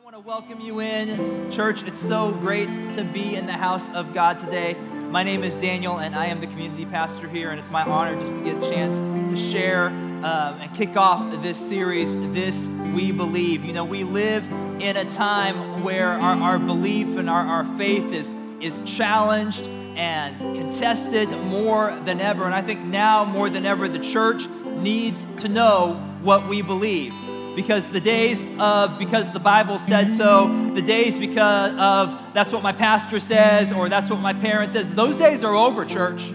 I want to welcome you in, church. It's so great to be in the house of God today. My name is Daniel, and I am the community pastor here, and it's my honor just to get a chance to share um, and kick off this series, This We Believe. You know, we live in a time where our, our belief and our, our faith is, is challenged and contested more than ever. And I think now more than ever, the church needs to know what we believe because the days of because the bible said so the days because of that's what my pastor says or that's what my parent says. Those days are over church.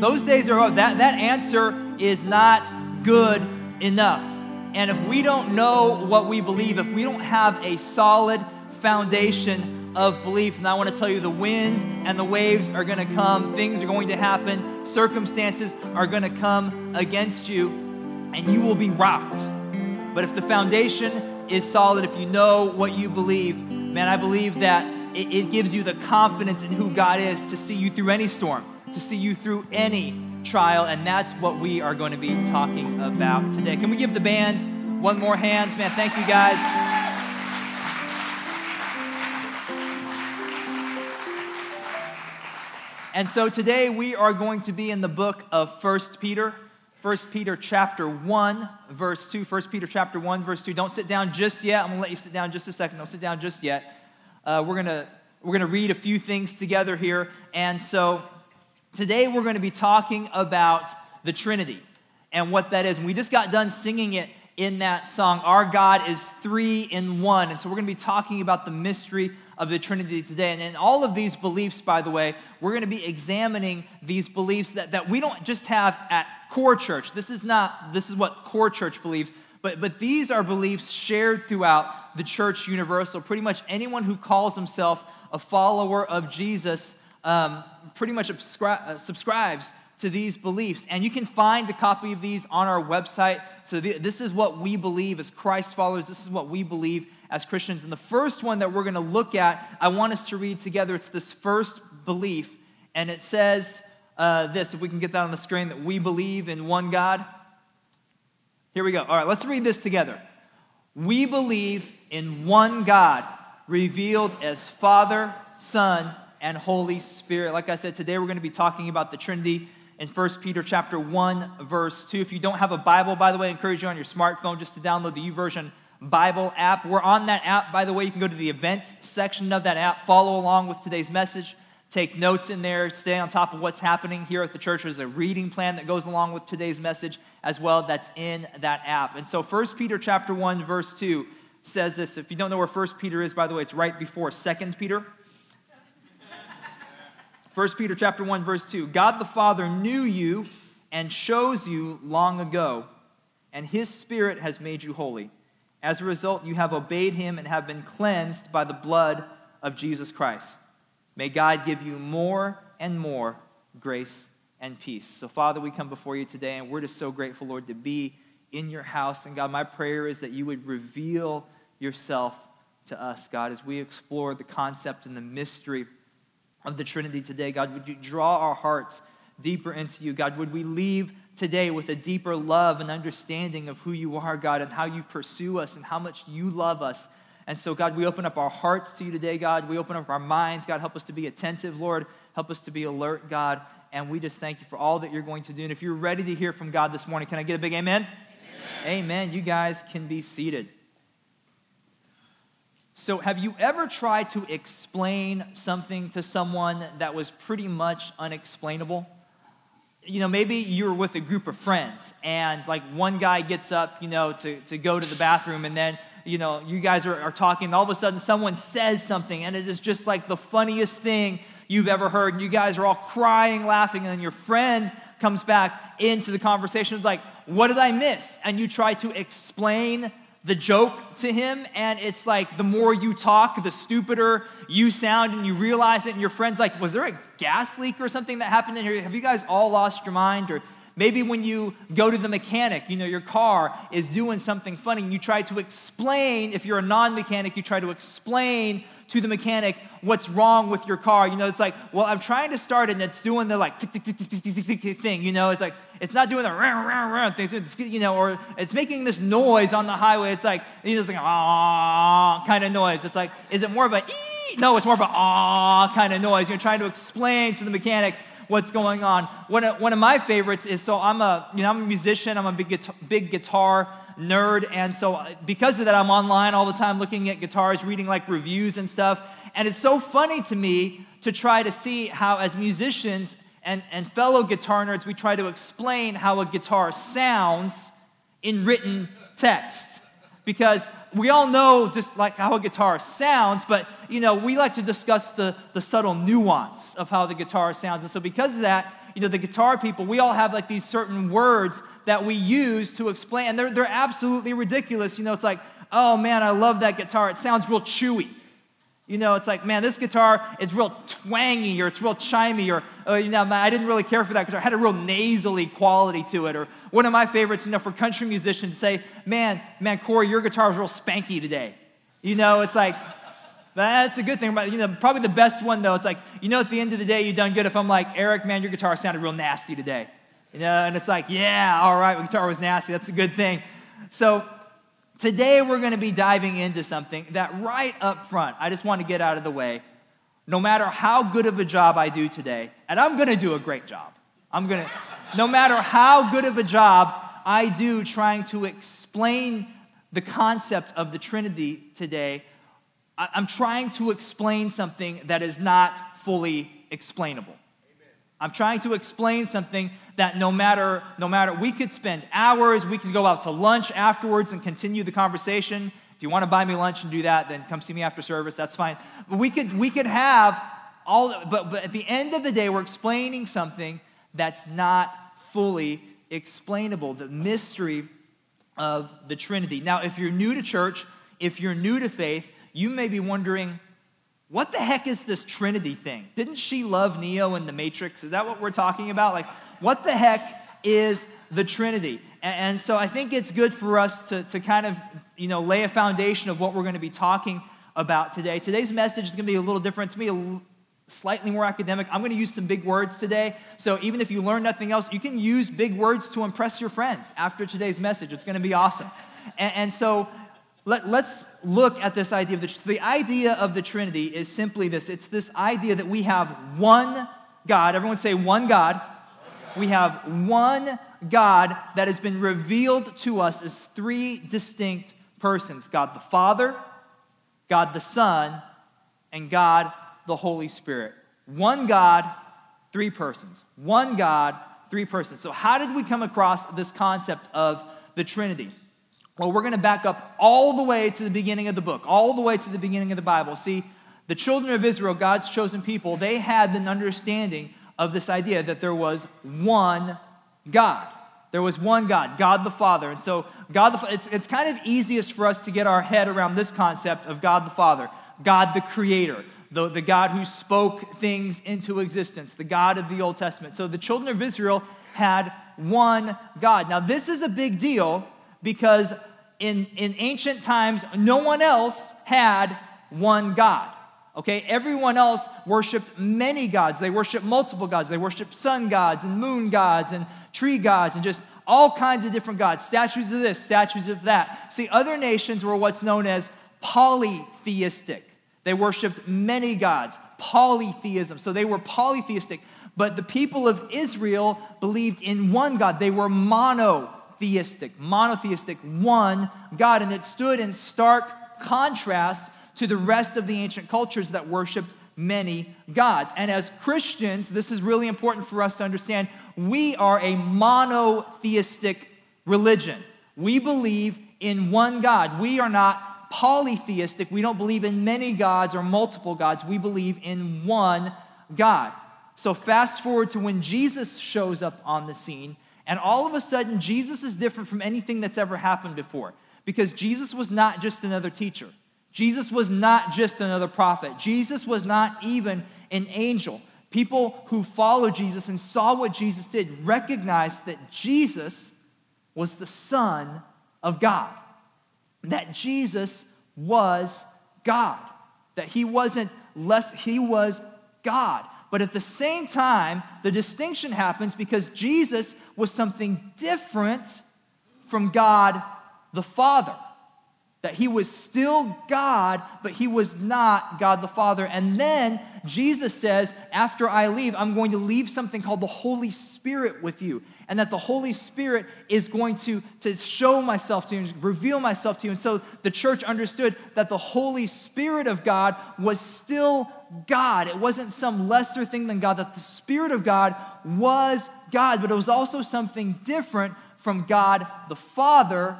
Those days are over that, that answer is not good enough. And if we don't know what we believe if we don't have a solid foundation of belief and i want to tell you the wind and the waves are going to come things are going to happen circumstances are going to come against you and you will be rocked but if the foundation is solid, if you know what you believe, man, I believe that it, it gives you the confidence in who God is to see you through any storm, to see you through any trial. And that's what we are going to be talking about today. Can we give the band one more hand? Man, thank you guys. And so today we are going to be in the book of First Peter. 1 Peter chapter 1, verse 2. 1 Peter chapter 1, verse 2. Don't sit down just yet. I'm going to let you sit down just a second. Don't sit down just yet. Uh, we're going to we're going to read a few things together here. And so today we're going to be talking about the Trinity and what that is. And we just got done singing it in that song. Our God is three in one. And so we're going to be talking about the mystery of the Trinity today. And in all of these beliefs, by the way, we're going to be examining these beliefs that, that we don't just have at core church. This is not, this is what core church believes, but, but these are beliefs shared throughout the church universal. Pretty much anyone who calls himself a follower of Jesus um, pretty much subscri- uh, subscribes to these beliefs. And you can find a copy of these on our website. So, the, this is what we believe as Christ followers. This is what we believe as Christians. And the first one that we're going to look at, I want us to read together. It's this first belief. And it says, uh, this, if we can get that on the screen, that we believe in one God. Here we go. All right, let's read this together. We believe in one God, revealed as Father, Son, and Holy Spirit. Like I said, today we're going to be talking about the Trinity in 1 Peter chapter 1, verse 2. If you don't have a Bible, by the way, I encourage you on your smartphone just to download the YouVersion Bible app. We're on that app, by the way. You can go to the events section of that app, follow along with today's message take notes in there, stay on top of what's happening here at the church. There's a reading plan that goes along with today's message as well that's in that app. And so 1 Peter chapter 1 verse 2 says this. If you don't know where 1 Peter is by the way, it's right before 2 Peter. 1 Peter chapter 1 verse 2. God the Father knew you and chose you long ago, and his spirit has made you holy. As a result, you have obeyed him and have been cleansed by the blood of Jesus Christ. May God give you more and more grace and peace. So, Father, we come before you today, and we're just so grateful, Lord, to be in your house. And God, my prayer is that you would reveal yourself to us, God, as we explore the concept and the mystery of the Trinity today. God, would you draw our hearts deeper into you? God, would we leave today with a deeper love and understanding of who you are, God, and how you pursue us and how much you love us and so, God, we open up our hearts to you today, God. We open up our minds. God, help us to be attentive, Lord. Help us to be alert, God. And we just thank you for all that you're going to do. And if you're ready to hear from God this morning, can I get a big amen? Amen. amen. You guys can be seated. So, have you ever tried to explain something to someone that was pretty much unexplainable? You know, maybe you're with a group of friends and like one guy gets up, you know, to, to go to the bathroom and then you know, you guys are, are talking, and all of a sudden someone says something, and it is just like the funniest thing you've ever heard. And you guys are all crying, laughing, and then your friend comes back into the conversation. It's like, what did I miss? And you try to explain the joke to him, and it's like the more you talk, the stupider you sound, and you realize it, and your friend's like, was there a gas leak or something that happened in here? Have you guys all lost your mind? Or Maybe when you go to the mechanic, you know, your car is doing something funny and you try to explain, if you're a non mechanic, you try to explain to the mechanic what's wrong with your car. You know, it's like, well, I'm trying to start it and it's doing the like tick, tick, tick, tick, tick, tick, tick thing. You know, it's like, it's not doing the round, round, round thing, you know, or it's making this noise on the highway. It's like, you know, it's like, ah kind of noise. It's like, is it more of a ee? No, it's more of a ah kind of noise. You're trying to explain to the mechanic what's going on. One of, one of my favorites is so I'm a, you know, I'm a musician, I'm a big guitar, big guitar nerd. And so, uh, because of that, I'm online all the time looking at guitars, reading like reviews and stuff. And it's so funny to me to try to see how, as musicians and, and fellow guitar nerds, we try to explain how a guitar sounds in written text. Because we all know just like how a guitar sounds, but you know, we like to discuss the, the subtle nuance of how the guitar sounds. And so, because of that, you know, the guitar people, we all have like these certain words that we use to explain, and they're, they're absolutely ridiculous. You know, it's like, oh man, I love that guitar. It sounds real chewy. You know, it's like, man, this guitar is real twangy or it's real chimey or, uh, you know, I didn't really care for that guitar. It had a real nasally quality to it. Or one of my favorites, you know, for country musicians say, man, man, Corey, your guitar is real spanky today. You know, it's like, that's a good thing. But, you know, probably the best one, though, it's like, you know, at the end of the day, you've done good. If I'm like, Eric, man, your guitar sounded real nasty today. You know, and it's like, yeah, all right, my guitar was nasty. That's a good thing. So today we're going to be diving into something that right up front, I just want to get out of the way. No matter how good of a job I do today, and I'm going to do a great job. I'm going to, no matter how good of a job I do trying to explain the concept of the Trinity today, I'm trying to explain something that is not fully explainable. I'm trying to explain something that no matter, no matter, we could spend hours, we could go out to lunch afterwards and continue the conversation. If you want to buy me lunch and do that, then come see me after service, that's fine. But we could, we could have all, but, but at the end of the day, we're explaining something that's not fully explainable, the mystery of the Trinity. Now, if you're new to church, if you're new to faith, you may be wondering, what the heck is this Trinity thing? Didn't she love Neo in The Matrix? Is that what we're talking about? Like, what the heck is the Trinity? And, and so I think it's good for us to, to kind of, you know, lay a foundation of what we're going to be talking about today. Today's message is going to be a little different. It's going to be slightly more academic. I'm going to use some big words today. So even if you learn nothing else, you can use big words to impress your friends after today's message. It's going to be awesome. And, and so let, us look at this idea of the the idea of the Trinity is simply this. It's this idea that we have one God. Everyone say one God. One God. We have one God that has been revealed to us as three distinct persons God the Father, God the Son, and God the Holy Spirit. One God, three persons. One God, three persons. So, how did we come across this concept of the Trinity? Well, we're going to back up all the way to the beginning of the book, all the way to the beginning of the Bible. See, the children of Israel, God's chosen people, they had an understanding of this idea that there was one God. There was one God, God the Father. And so, God the it's, it's kind of easiest for us to get our head around this concept of God the Father, God the Creator, the, the God who spoke things into existence, the God of the Old Testament. So, the children of Israel had one God. Now, this is a big deal because in, in ancient times, no one else had one God. Okay, everyone else worshiped many gods. They worshiped multiple gods. They worshiped sun gods and moon gods and tree gods and just all kinds of different gods, statues of this, statues of that. See, other nations were what's known as polytheistic. They worshiped many gods, polytheism. So they were polytheistic. But the people of Israel believed in one God. They were monotheistic, monotheistic, one God. And it stood in stark contrast to the rest of the ancient cultures that worshiped many gods. And as Christians, this is really important for us to understand, we are a monotheistic religion. We believe in one God. We are not polytheistic. We don't believe in many gods or multiple gods. We believe in one God. So, fast forward to when Jesus shows up on the scene, and all of a sudden, Jesus is different from anything that's ever happened before because Jesus was not just another teacher. Jesus was not just another prophet. Jesus was not even an angel. People who followed Jesus and saw what Jesus did recognized that Jesus was the Son of God, that Jesus was God, that he wasn't less, he was God. But at the same time, the distinction happens because Jesus was something different from God the Father that he was still God, but he was not God the Father. And then Jesus says, After I leave, I'm going to leave something called the Holy Spirit with you. And that the Holy Spirit is going to, to show myself to you, reveal myself to you. And so the church understood that the Holy Spirit of God was still God. It wasn't some lesser thing than God, that the Spirit of God was God, but it was also something different from God the Father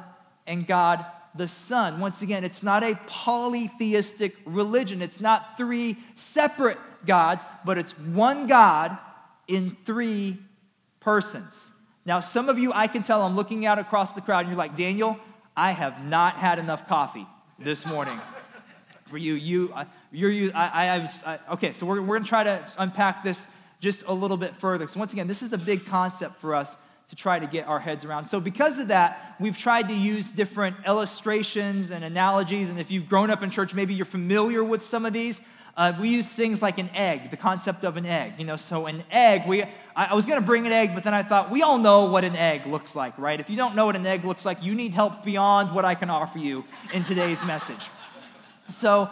and God the Son. Once again, it's not a polytheistic religion. It's not three separate gods, but it's one God in three persons. Now, some of you, I can tell, I'm looking out across the crowd, and you're like, Daniel, I have not had enough coffee this morning. For you, you, uh, you're, you, I, I, I okay, so we're, we're to try to unpack this just a little bit further. So, once again, this is a big concept for us to try to get our heads around. So, because of that, we've tried to use different illustrations and analogies. And if you've grown up in church, maybe you're familiar with some of these. Uh, we use things like an egg, the concept of an egg. You know, so an egg, we, I, I was going to bring an egg, but then I thought, we all know what an egg looks like, right? If you don't know what an egg looks like, you need help beyond what I can offer you in today's message. So,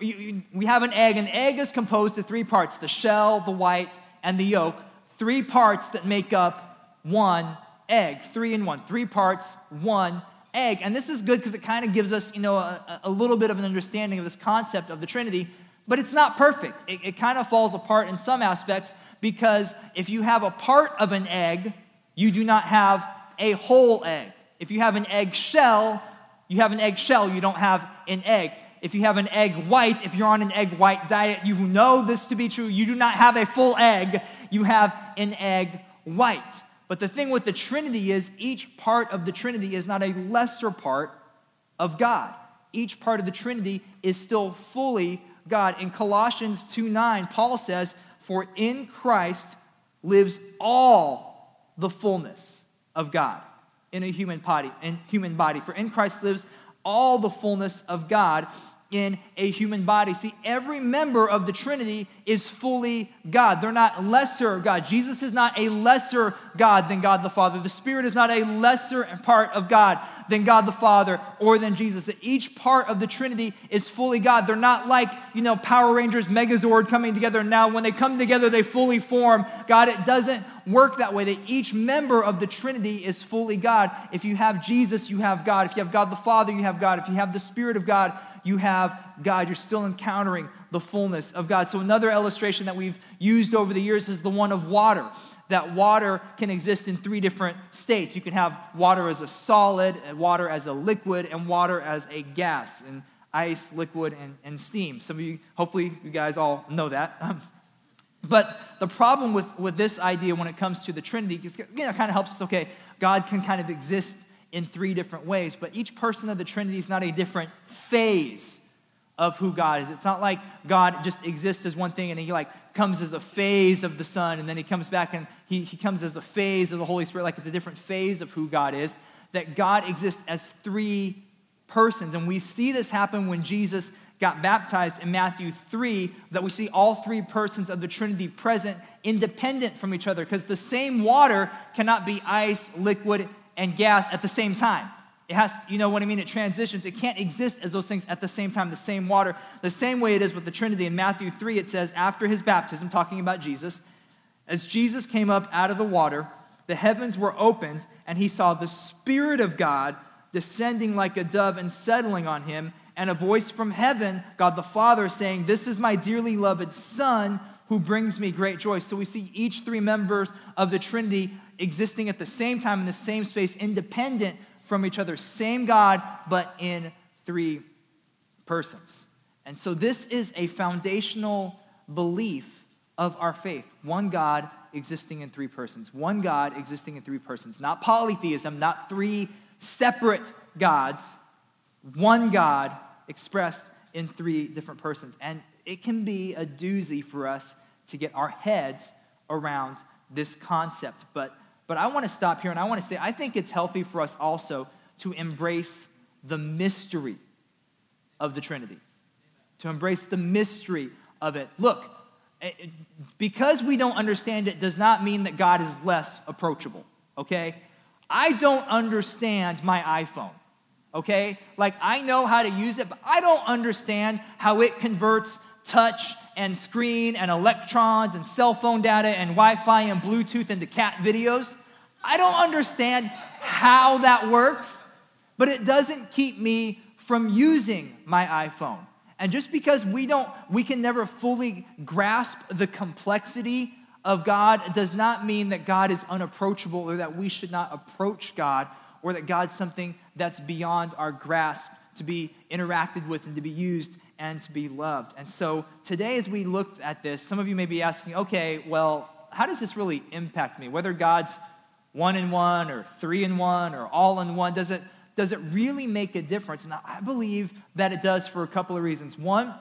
you, you, we have an egg. An egg is composed of three parts the shell, the white, and the yolk. Three parts that make up one egg, three in one, three parts, one egg. And this is good because it kind of gives us, you know, a, a, little bit of an understanding of this concept of the Trinity, but it's not perfect. It, it kind of falls apart in some aspects because if you have a part of an egg, you do not have a whole egg. If you have an egg shell, you have an egg shell, you don't have an egg. If you have an egg white, if you're on an egg white diet, you know this to be true. You do not have a full egg, you have an egg white. But the thing with the Trinity is each part of the Trinity is not a lesser part of God. Each part of the Trinity is still fully God. In Colossians 2 9, Paul says, For in Christ lives all the fullness of God in a human body, in human body. For in Christ lives all the fullness of God in a human body. See, every member of the Trinity is fully God. They're not lesser God. Jesus is not a lesser God than God the Father. The Spirit is not a lesser part of God than God the Father or than Jesus. That each part of the Trinity is fully God. They're not like, you know, Power Rangers, Megazord coming together. Now, when they come together, they fully form God. It doesn't work that way. That each member of the Trinity is fully God. If you have Jesus, you have God. If you have God the Father, you have God. If you have the Spirit of God, you have God. You're still encountering the fullness of God. So, another illustration that we've used over the years is the one of water. That water can exist in three different states. You can have water as a solid, water as a liquid, and water as a gas, and ice, liquid, and, and steam. Some of you, hopefully, you guys all know that. Um, but the problem with, with this idea when it comes to the Trinity, is, you know, it kind of helps us, okay, God can kind of exist in three different ways, but each person of the Trinity is not a different phase of who God is. It's not like God just exists as one thing and he like comes as a phase of the Son and then he comes back and he, he comes as a phase of the Holy Spirit, like it's a different phase of who God is. That God exists as three persons. And we see this happen when Jesus got baptized in Matthew 3, that we see all three persons of the Trinity present independent from each other because the same water cannot be ice, liquid, and gas at the same time. It has, you know what I mean? It transitions. It can't exist as those things at the same time, the same water. The same way it is with the Trinity. In Matthew 3, it says, after his baptism, talking about Jesus, as Jesus came up out of the water, the heavens were opened, and he saw the Spirit of God descending like a dove and settling on him, and a voice from heaven, God the Father, saying, This is my dearly loved Son who brings me great joy. So we see each three members of the Trinity existing at the same time in the same space, independent from each other. Same God, but in three persons. And so this is a foundational belief of our faith. One God existing in three persons. One God existing in three persons. Not polytheism, not three separate gods. One God expressed in three different persons. And it can be a doozy for us to get our heads around this concept. But, but I want to stop here and I want to say I think it's healthy for us also to embrace the mystery of the Trinity, to embrace the mystery of it. Look, eh, eh, because we don't understand it does not mean that God is less approachable, okay? I don't understand my iPhone, okay? Like, I know how to use it, but I don't understand how it converts touch and screen and electrons and cell phone data and Wi Fi and Bluetooth into cat videos. I don't understand how that works, but it doesn't keep me from using my iPhone. And just because we don't, we can never fully grasp the complexity of God does not mean that God is unapproachable or that we should not approach God or that God's something that's beyond our grasp to be interacted with and to be used and to be loved. And so today, as we look at this, some of you may be asking, okay, well, how does this really impact me? Whether God's one in one or three in one or all in one, does it, does it really make a difference? And I believe that it does for a couple of reasons. One,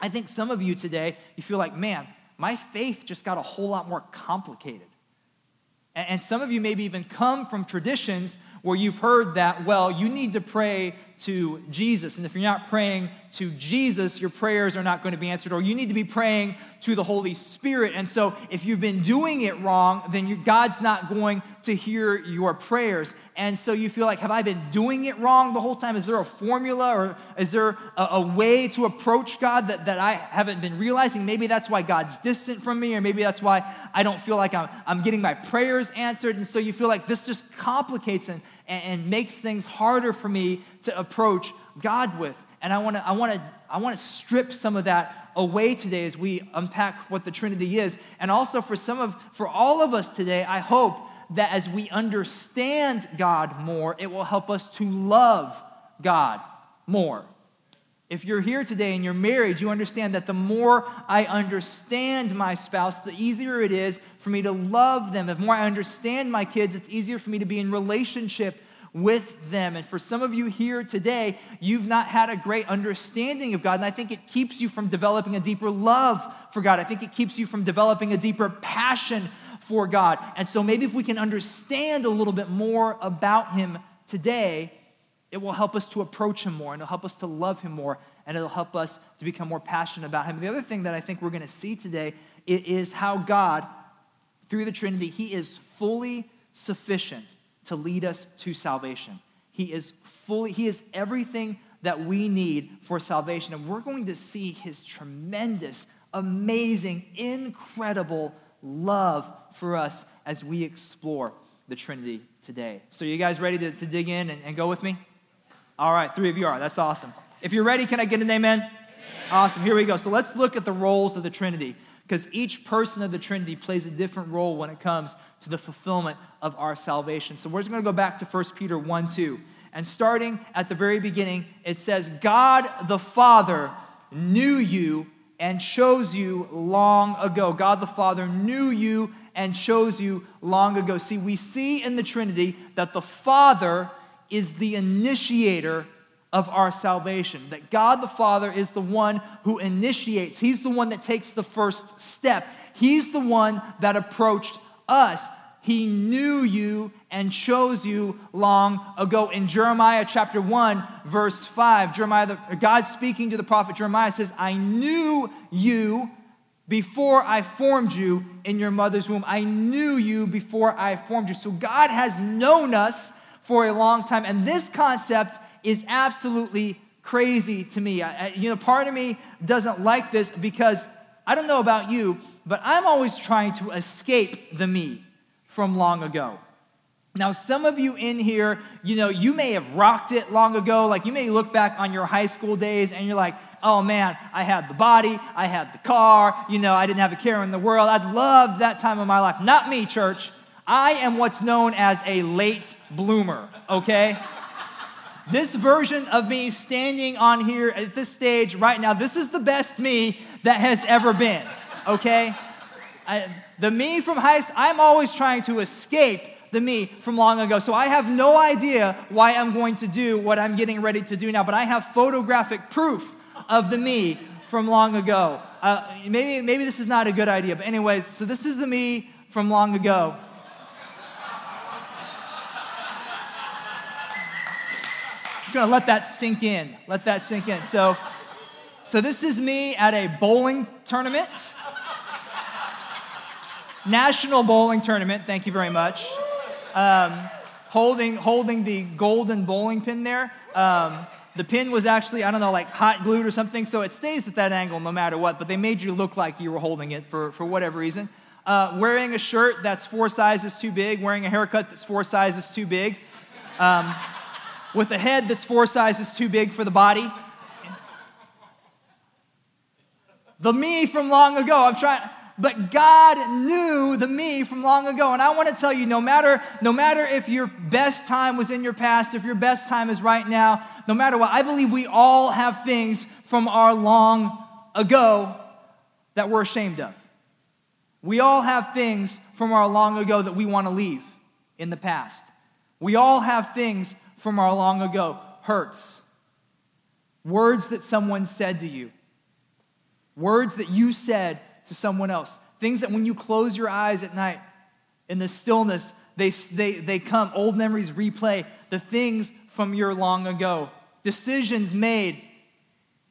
I think some of you today, you feel like, man, my faith just got a whole lot more complicated. And some of you maybe even come from traditions where you've heard that, well, you need to pray to Jesus. And if you're not praying to Jesus, your prayers are not going to be answered, or you need to be praying to the Holy Spirit. And so, if you've been doing it wrong, then you, God's not going to hear your prayers. And so, you feel like, have I been doing it wrong the whole time? Is there a formula or is there a, a way to approach God that, that I haven't been realizing? Maybe that's why God's distant from me, or maybe that's why I don't feel like I'm, I'm getting my prayers answered. And so, you feel like this just complicates and, and, makes things harder for me to approach God with. And I want to I want to I want to strip some of that away today as we unpack what the Trinity is. And also for some of for all of us today, I hope that as we understand God more, it will help us to love God more. If you're here today and you're married, you understand that the more I understand my spouse, the easier it is for me to love them. The more I understand my kids, it's easier for me to be in relationship with them. And for some of you here today, you've not had a great understanding of God. And I think it keeps you from developing a deeper love for God. I think it keeps you from developing a deeper passion for God. And so maybe if we can understand a little bit more about Him today, it will help us to approach him more and it'll help us to love him more and it'll help us to become more passionate about him. The other thing that I think we're going to see today is how God, through the Trinity, he is fully sufficient to lead us to salvation. He is fully, he is everything that we need for salvation. And we're going to see his tremendous, amazing, incredible love for us as we explore the Trinity today. So, you guys ready to, to dig in and, and go with me? All right, three of you are. That's awesome. If you're ready, can I get an amen? amen? Awesome. Here we go. So let's look at the roles of the Trinity because each person of the Trinity plays a different role when it comes to the fulfillment of our salvation. So we're just going to go back to 1 Peter 1 2. And starting at the very beginning, it says, God the Father knew you and chose you long ago. God the Father knew you and chose you long ago. See, we see in the Trinity that the Father is the initiator of our salvation. That God the Father is the one who initiates, He's the one that takes the first step. He's the one that approached us. He knew you and chose you long ago. In Jeremiah chapter 1, verse 5, Jeremiah, God speaking to the prophet Jeremiah says, I knew you before I formed you in your mother's womb. I knew you before I formed you. So God has known us for a long time. And this concept is absolutely crazy to me. I, you know, part of me doesn't like this because I don't know about you, but I'm always trying to escape the me from long ago. Now, some of you in here, you know, you may have rocked it long ago. Like, you may look back on your high school days and you're like, oh man, I had the body, I had the car, you know, I didn't have a care in the world. I'd love that time of my life. Not me, church. I am what's known as a late bloomer, okay? this version of me standing on here at this stage right now, this is the best me that has ever been, okay? I, the me from high school, I'm always trying to escape the me from long ago. So I have no idea why I'm going to do what I'm getting ready to do now, but I have photographic proof of the me from long ago. Uh, maybe, maybe this is not a good idea, but, anyways, so this is the me from long ago. Gonna let that sink in. Let that sink in. So, so this is me at a bowling tournament. National bowling tournament. Thank you very much. Um, holding holding the golden bowling pin there. Um, the pin was actually I don't know like hot glued or something, so it stays at that angle no matter what. But they made you look like you were holding it for for whatever reason. Uh, wearing a shirt that's four sizes too big. Wearing a haircut that's four sizes too big. Um, with a head that's four sizes too big for the body. The me from long ago. I'm trying, but God knew the me from long ago. And I want to tell you, no matter, no matter if your best time was in your past, if your best time is right now, no matter what, I believe we all have things from our long ago that we're ashamed of. We all have things from our long ago that we want to leave in the past. We all have things from our long ago hurts, words that someone said to you, words that you said to someone else, things that when you close your eyes at night in the stillness, they, they, they come, old memories replay, the things from your long ago, decisions made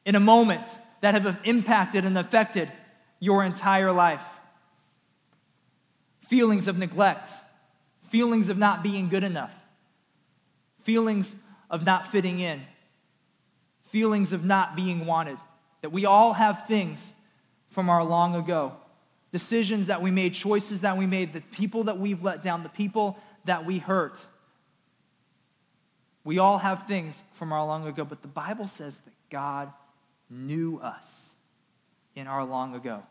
in a moment that have impacted and affected your entire life. Feelings of neglect, feelings of not being good enough, feelings of not fitting in, feelings of not being wanted. That we all have things from our long ago. Decisions that we made, choices that we made, the people that we've let down, the people that we hurt. We all have things from our long ago, but the Bible says that God knew us in our long ago.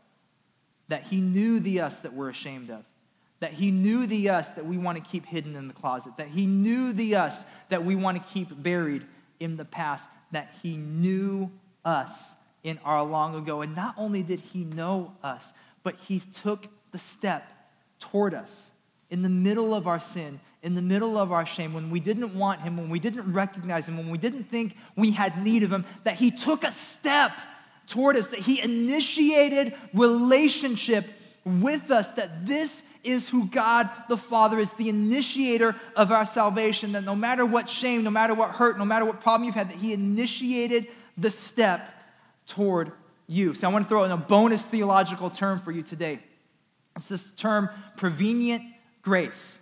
That He knew the us that we're ashamed of that he knew the us that we want to keep hidden in the closet, that he knew the us that we want to keep buried in the past, that he knew us in our long ago. And not only did he know us, but he took the step toward us in the middle of our sin, in the middle of our shame, when we didn't want him, when we didn't recognize him, when we didn't think we had need of him, that he took a step toward us, that he initiated relationship with us, that this is who God the Father is, the initiator of our salvation. That no matter what shame, no matter what hurt, no matter what problem you've had, that He initiated the step toward you. So I want to throw in a bonus theological term for you today. It's this term prevenient grace.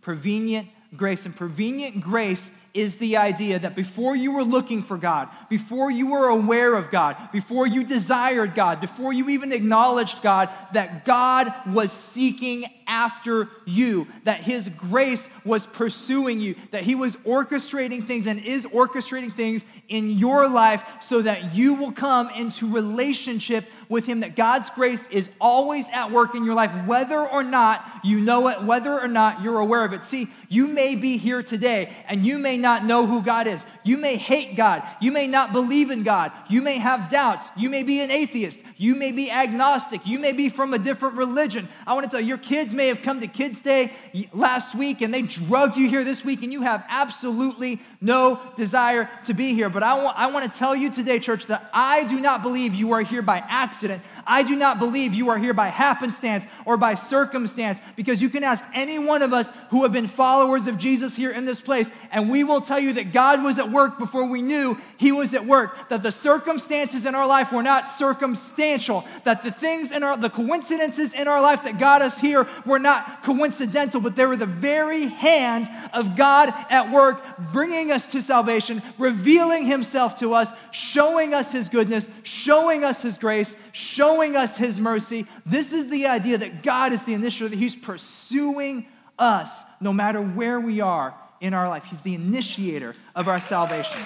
Prevenient grace. And prevenient grace is the idea that before you were looking for God, before you were aware of God, before you desired God, before you even acknowledged God, that God was seeking after you, that His grace was pursuing you, that He was orchestrating things and is orchestrating things in your life so that you will come into relationship with Him, that God's grace is always at work in your life, whether or not you know it, whether or not you're aware of it. See, you may be here today and you may not know who God is. You may hate God. You may not believe in God. You may have doubts. You may be an atheist. You may be agnostic. You may be from a different religion. I want to tell you, your kids may have come to Kids Day last week and they drug you here this week and you have absolutely no desire to be here. But I want, I want to tell you today, church, that I do not believe you are here by accident. I do not believe you are here by happenstance or by circumstance because you can ask any one of us who have been followers of Jesus here in this place, and we will tell you that God was at work before we knew He was at work, that the circumstances in our life were not circumstantial, that the things in our, the coincidences in our life that got us here were not coincidental, but they were the very hand of God at work, bringing us to salvation, revealing Himself to us, showing us His goodness, showing us His grace, showing us His mercy. This is the idea that God is the initiator, that He's pursuing us no matter where we are in our life. He's the initiator of our salvation.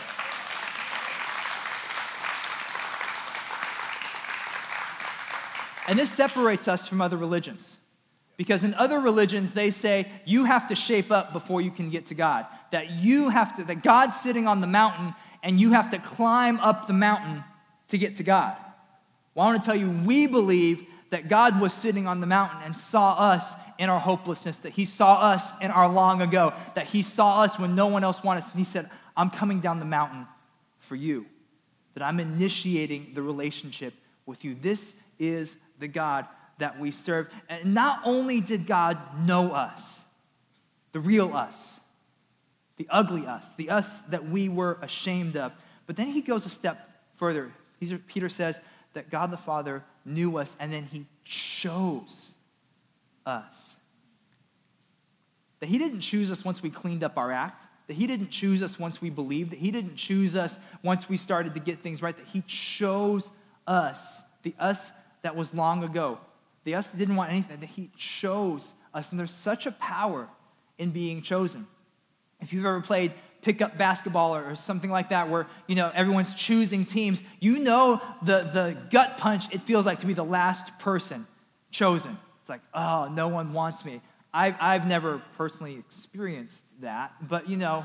And this separates us from other religions. Because in other religions, they say you have to shape up before you can get to God. That you have to, that God's sitting on the mountain and you have to climb up the mountain to get to God. Well, I want to tell you, we believe that God was sitting on the mountain and saw us in our hopelessness, that He saw us in our long ago, that He saw us when no one else wanted us. And He said, I'm coming down the mountain for you. that I'm initiating the relationship with you. This is the God that we serve. And not only did God know us, the real us, the ugly us, the us that we were ashamed of, but then he goes a step further. Peter says that God the Father knew us and then he chose us. That he didn't choose us once we cleaned up our act, that he didn't choose us once we believed, that he didn't choose us once we started to get things right, that he chose us, the us that was long ago, the us that didn't want anything, that he chose us. And there's such a power in being chosen. If you've ever played pickup basketball or, something like that where you know everyone's choosing teams you know the, the gut punch it feels like to be the last person chosen. It's like oh no one wants me. I've, I've never personally experienced that but you know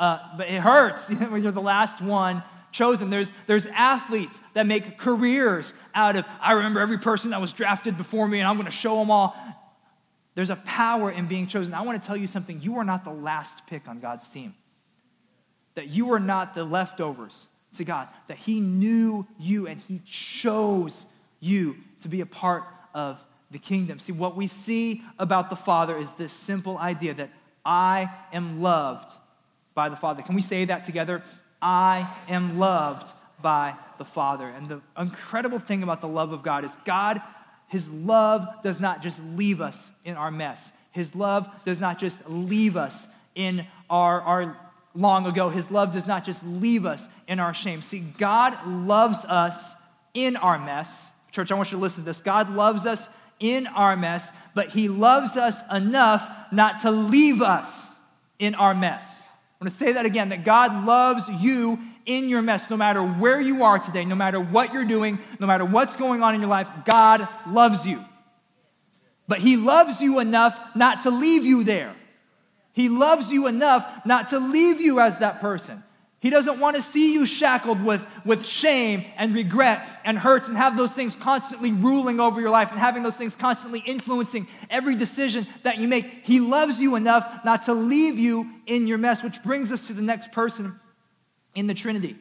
uh, but it hurts you when you're the last one chosen. There's, there's athletes that make careers out of i remember every person that was drafted before me and i'm going to show them all. There's a power in being chosen. I want to tell you something. You are not the last pick on god's team that you are not the leftovers to God, that He knew you and He chose you to be a part of the kingdom. See, what we see about the Father is this simple idea that I am loved by the Father. Can we say that together? I am loved by the Father. And the incredible thing about the love of God is God, His love does not just leave us in our mess. His love does not just leave us in our, our long ago, his love does not just leave us in our shame. See, God loves us in our mess. Church, I want you to listen to this. God loves us in our mess, but he loves us enough not to leave us in our mess. I want to say that again that God loves you in your mess, no matter where you are today, no matter what you're doing, no matter what's going on in your life, God loves you. But he loves you enough not to leave you there. He loves you enough not to leave you as that person. He doesn't want to see you shackled with, with shame and regret and hurts and have those things constantly ruling over your life and having those things constantly influencing every decision that you make. He loves you enough not to leave you in your mess, which brings us to the next person in the Trinity.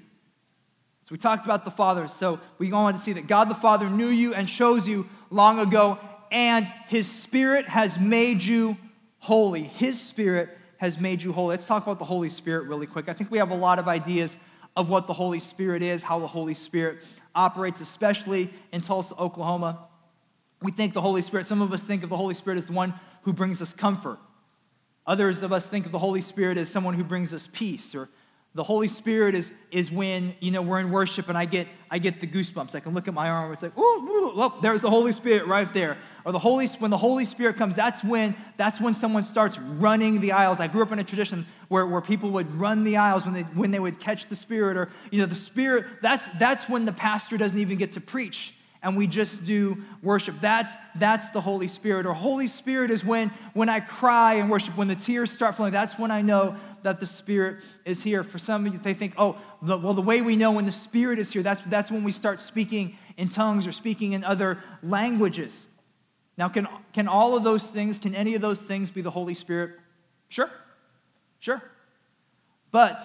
So we talked about the Father. So we go on to see that God the Father knew you and chose you long ago, and His Spirit has made you holy. His Spirit has made you holy. Let's talk about the Holy Spirit really quick. I think we have a lot of ideas of what the Holy Spirit is, how the Holy Spirit operates, especially in Tulsa, Oklahoma. We think the Holy Spirit, some of us think of the Holy Spirit as the one who brings us comfort. Others of us think of the Holy Spirit as someone who brings us peace or the Holy Spirit is, is when, you know, we're in worship and I get, I get the goosebumps. I can look at my arm, and it's like, ooh, ooh, oh, there's the Holy Spirit right there. Or the Holy, when the Holy Spirit comes, that's when, that's when someone starts running the aisles. I grew up in a tradition where, where people would run the aisles when they, when they would catch the Spirit. Or, you know, the Spirit, that's, that's when the pastor doesn't even get to preach and we just do worship. That's, that's the Holy Spirit. Or Holy Spirit is when, when I cry and worship, when the tears start flowing. That's when I know that the Spirit is here. For some of you, they think, oh, the, well, the way we know when the Spirit is here, that's, that's when we start speaking in tongues or speaking in other languages. Now, can, can all of those things, can any of those things be the Holy Spirit? Sure. Sure. But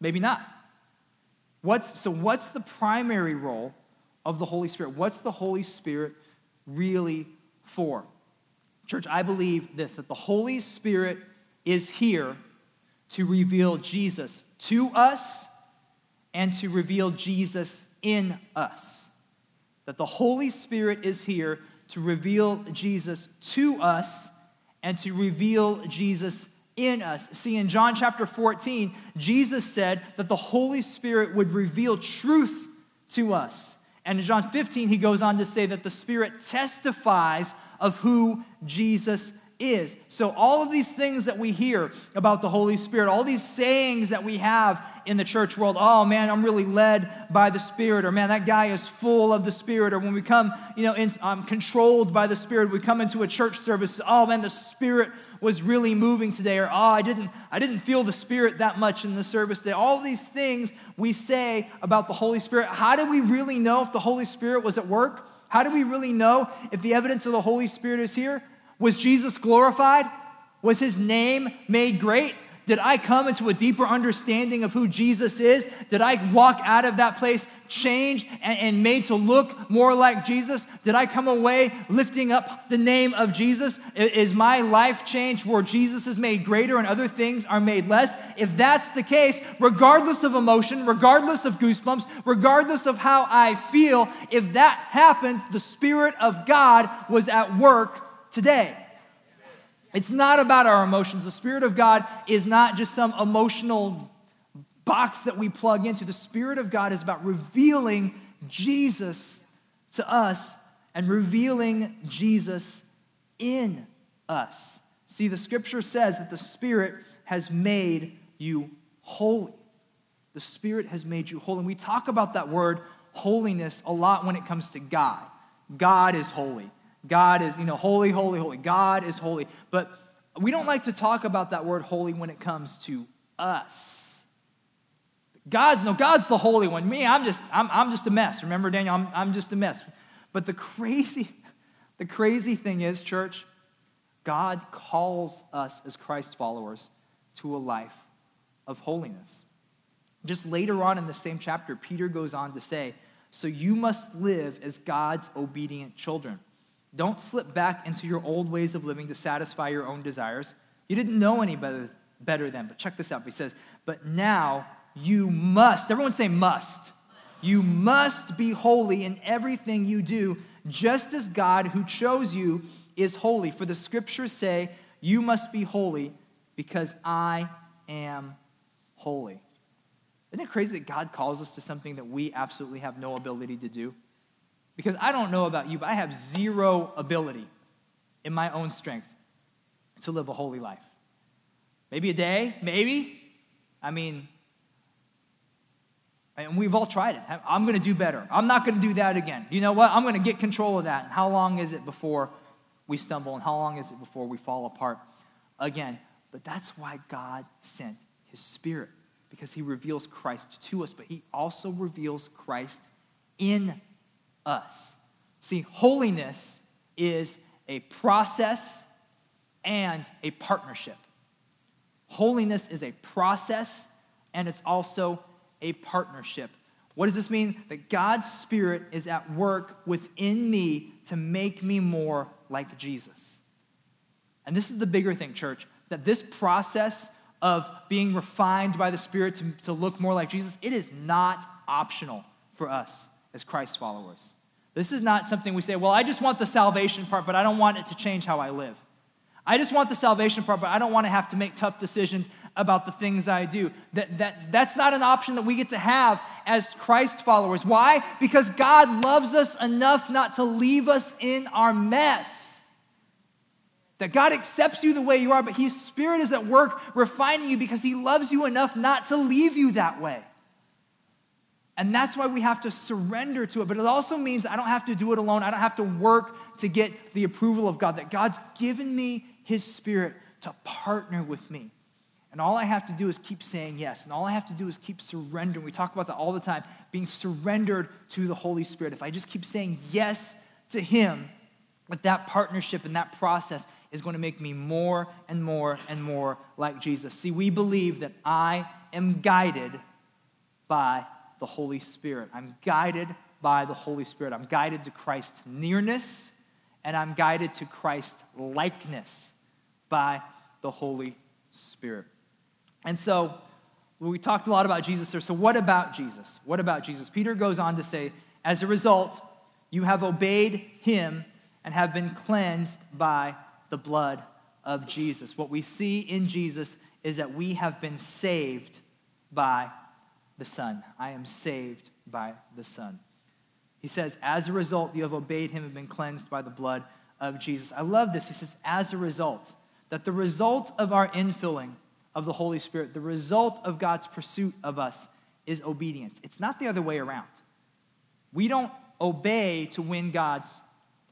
maybe not. What's, so, what's the primary role of the Holy Spirit? What's the Holy Spirit really for? Church, I believe this that the Holy Spirit is here to reveal Jesus to us and to reveal Jesus in us. That the Holy Spirit is here to reveal Jesus to us and to reveal Jesus in us. See, in John chapter 14, Jesus said that the Holy Spirit would reveal truth to us. And in John 15, he goes on to say that the Spirit testifies of who Jesus is. So, all of these things that we hear about the Holy Spirit, all these sayings that we have in the church world, oh man, I'm really led by the Spirit, or man, that guy is full of the Spirit, or when we come, you know, in, um, controlled by the Spirit, we come into a church service, oh man, the Spirit was really moving today, or oh, I didn't, I didn't feel the Spirit that much in the service today. All these things we say about the Holy Spirit. How do we really know if the Holy Spirit was at work? How do we really know if the evidence of the Holy Spirit is here? Was Jesus glorified? Was his name made great? Did I come into a deeper understanding of who Jesus is? Did I walk out of that place changed and, and, made to look more like Jesus? Did I come away lifting up the name of Jesus? Is my life changed where Jesus is made greater and other things are made less? If that's the case, regardless of emotion, regardless of goosebumps, regardless of how I feel, if that happened, the Spirit of God was at work today. It's not about our emotions. The Spirit of God is not just some emotional box that we plug into. The Spirit of God is about revealing Jesus to us and revealing Jesus in us. See, the scripture says that the Spirit has made you holy. The Spirit has made you holy. And we talk about that word holiness a lot when it comes to God. God is holy. God is, you know, holy, holy, holy. God is holy. But we don't like to talk about that word holy when it comes to us. God, no, God's the holy one. Me, I'm just, I'm, I'm just a mess. Remember, Daniel, I'm, I'm just a mess. But the crazy, the crazy thing is, church, God calls us as Christ followers to a life of holiness. Just later on in the same chapter, Peter goes on to say, So you must live as God's obedient children. Don't slip back into your old ways of living to satisfy your own desires. You didn't know any better, better then. But check this out. He says, But now you must, everyone say must. You must be holy in everything you do, just as God who chose you is holy. For the scriptures say, You must be holy because I am holy. Isn't it crazy that God calls us to something that we absolutely have no ability to do? Because I don't know about you, but I have zero ability in my own strength to live a holy life. Maybe a day, maybe. I mean, and we've all tried it. I'm going to do better. I'm not going to do that again. You know what? I'm going to get control of that. And how long is it before we stumble? And how long is it before we fall apart again? But that's why God sent his spirit, because he reveals Christ to us, but he also reveals Christ in us. See, holiness is a process and a partnership. Holiness is a process and it's also a partnership. What does this mean? That God's Spirit is at work within me to make me more like Jesus. And this is the bigger thing, church, that this process of being refined by the Spirit to, to look more like Jesus, it is not optional for us as Christ followers. This is not something we say, well, I just want the salvation part, but I don't want it to change how I live. I just want the salvation part, but I don't want to have to make tough decisions about the things I do. That, that, that's not an option that we get to have as Christ followers. Why? Because God loves us enough not to leave us in our mess. That God accepts you the way you are, but His Spirit is at work refining you because He loves you enough not to leave you that way. And that's why we have to surrender to it. But it also means I don't have to do it alone. I don't have to work to get the approval of God. That God's given me His Spirit to partner with me. And all I have to do is keep saying yes. And all I have to do is keep surrendering. We talk about that all the time, being surrendered to the Holy Spirit. If I just keep saying yes to Him, with that partnership and that process is going to make me more and more and more like Jesus. See, we believe that I am guided by the Holy Spirit. I'm guided by the Holy Spirit. I'm guided to Christ's nearness and I'm guided to Christ's likeness by the Holy Spirit. And so we talked a lot about Jesus here. So, what about Jesus? What about Jesus? Peter goes on to say, as a result, you have obeyed him and have been cleansed by the blood of Jesus. What we see in Jesus is that we have been saved by the Son. I am saved by the Son. He says, as a result, you have obeyed him and been cleansed by the blood of Jesus. I love this. He says, as a result, that the result of our infilling of the Holy Spirit, the result of God's pursuit of us is obedience. It's not the other way around. We don't obey to win God's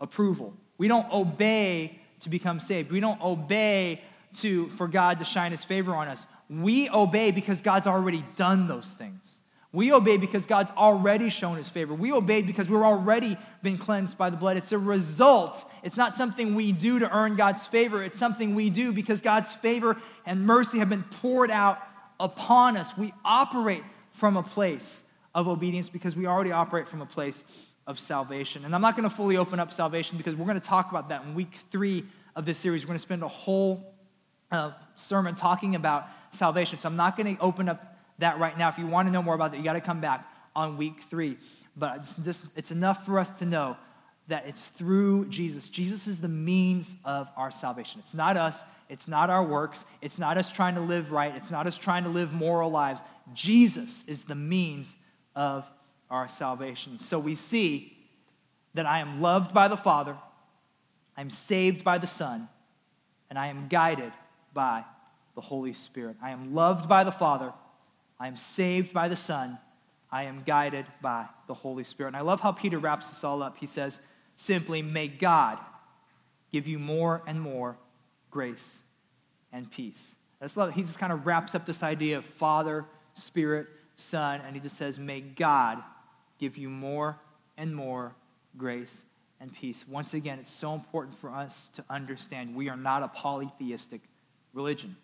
approval. We don't obey to become saved. We don't obey to for God to shine his favor on us. We obey because God's already done those things. We obey because God's already shown his favor. We obey because we're already been cleansed by the blood. It's a result. It's not something we do to earn God's favor. It's something we do because God's favor and mercy have been poured out upon us. We operate from a place of obedience because we already operate from a place of salvation. And I'm not going to fully open up salvation because we're going to talk about that in week three of this series. We're going to spend a whole uh, sermon talking about salvation. So I'm not going to open up that right now. If you want to know more about that, you got to come back on week three. But it's, just, it's enough for us to know that it's through Jesus. Jesus is the means of our salvation. It's not us, it's not our works, it's not us trying to live right, it's not us trying to live moral lives. Jesus is the means of our salvation. So we see that I am loved by the Father, I'm saved by the Son, and I am guided by the Holy Spirit. I am loved by the Father. I am saved by the Son. I am guided by the Holy Spirit. And I love how Peter wraps this all up. He says, simply, may God give you more and more grace and peace. That's love. He just kind of wraps up this idea of Father, Spirit, Son, and he just says, may God give you more and more grace and peace. Once again, it's so important for us to understand we are not a polytheistic religion.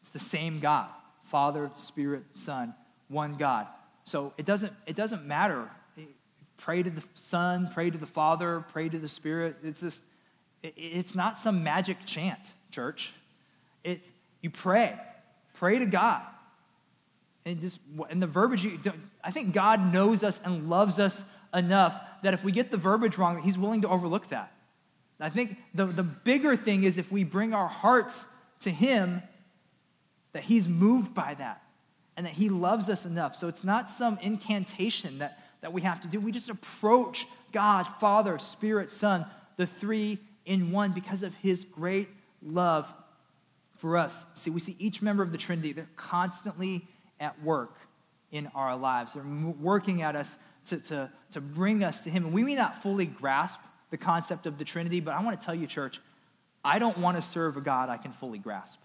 It's the same God. Father, Spirit, Son, one God. So it doesn't, it doesn't matter. Pray to the Son, pray to the Father, pray to the Spirit. It's just, it's not some magic chant, church. It's you pray, pray to God. And just and the verbiage, I think God knows us and loves us enough that if we get the verbiage wrong, He's willing to overlook that. I think the, the bigger thing is if we bring our hearts to Him that he's moved by that and that he loves us enough. So it's not some incantation that, that we have to do. We just approach God, Father, Spirit, Son, the three in one because of his great love for us. See, we see each member of the Trinity, they're constantly at work in our lives. They're working at us to, to, to bring us to him. And we may not fully grasp the concept of the Trinity, but I want to tell you, church, I don't want to serve a God I can fully grasp.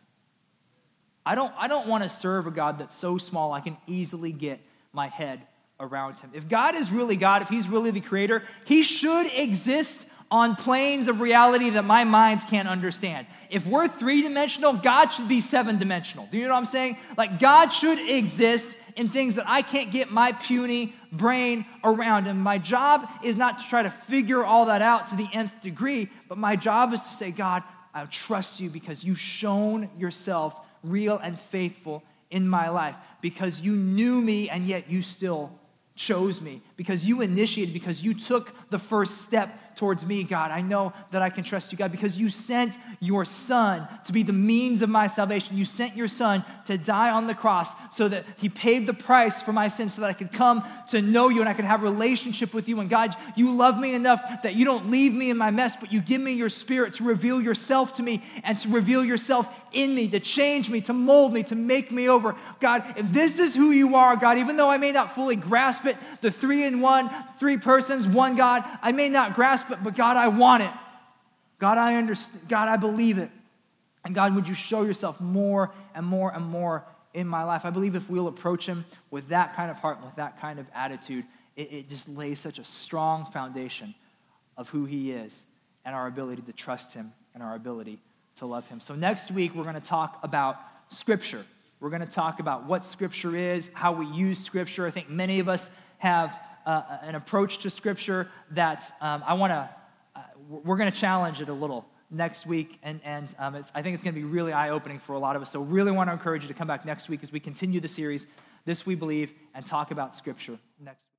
I don't, I don't want to serve a God that's so small I can easily get my head around him. If God is really God, if he's really the creator, he should exist on planes of reality that my mind can't understand. If we're three dimensional, God should be seven dimensional. Do you know what I'm saying? Like, God should exist in things that I can't get my puny brain around. And my job is not to try to figure all that out to the nth degree, but my job is to say, God, I trust you because you've shown yourself real and faithful in my life because you knew me and yet you still chose me, because you initiated, because you took the first step towards me, God. I know that I can trust you, God, because you sent your son to be the means of my salvation. You sent your son to die on the cross so that he paid the price for my sins so that I could come to know you and I could have relationship with you. And God, you love me enough that you don't leave me in my mess, but you give me your spirit to reveal yourself to me and to reveal yourself in me, to change me, to mold me, to make me over. God, if this is who you are, God, even though I may not fully grasp it, the three in one, three persons, one God, I may not grasp it, but God, I want it. God, I understand. God, I believe it. And God, would you show yourself more and more and more in my life? I believe if we'll approach Him with that kind of heart, and with that kind of attitude, it, it just lays such a strong foundation of who He is and our ability to trust Him and our ability to love Him. So next week, we're going to talk about Scripture. We're going to talk about what Scripture is, how we use Scripture. I think many of us have uh, an approach to Scripture that um, I want to, uh, we're going to challenge it a little next week. And, and um, I think it's going to be really eye opening for a lot of us. So, really want to encourage you to come back next week as we continue the series, This We Believe, and talk about Scripture next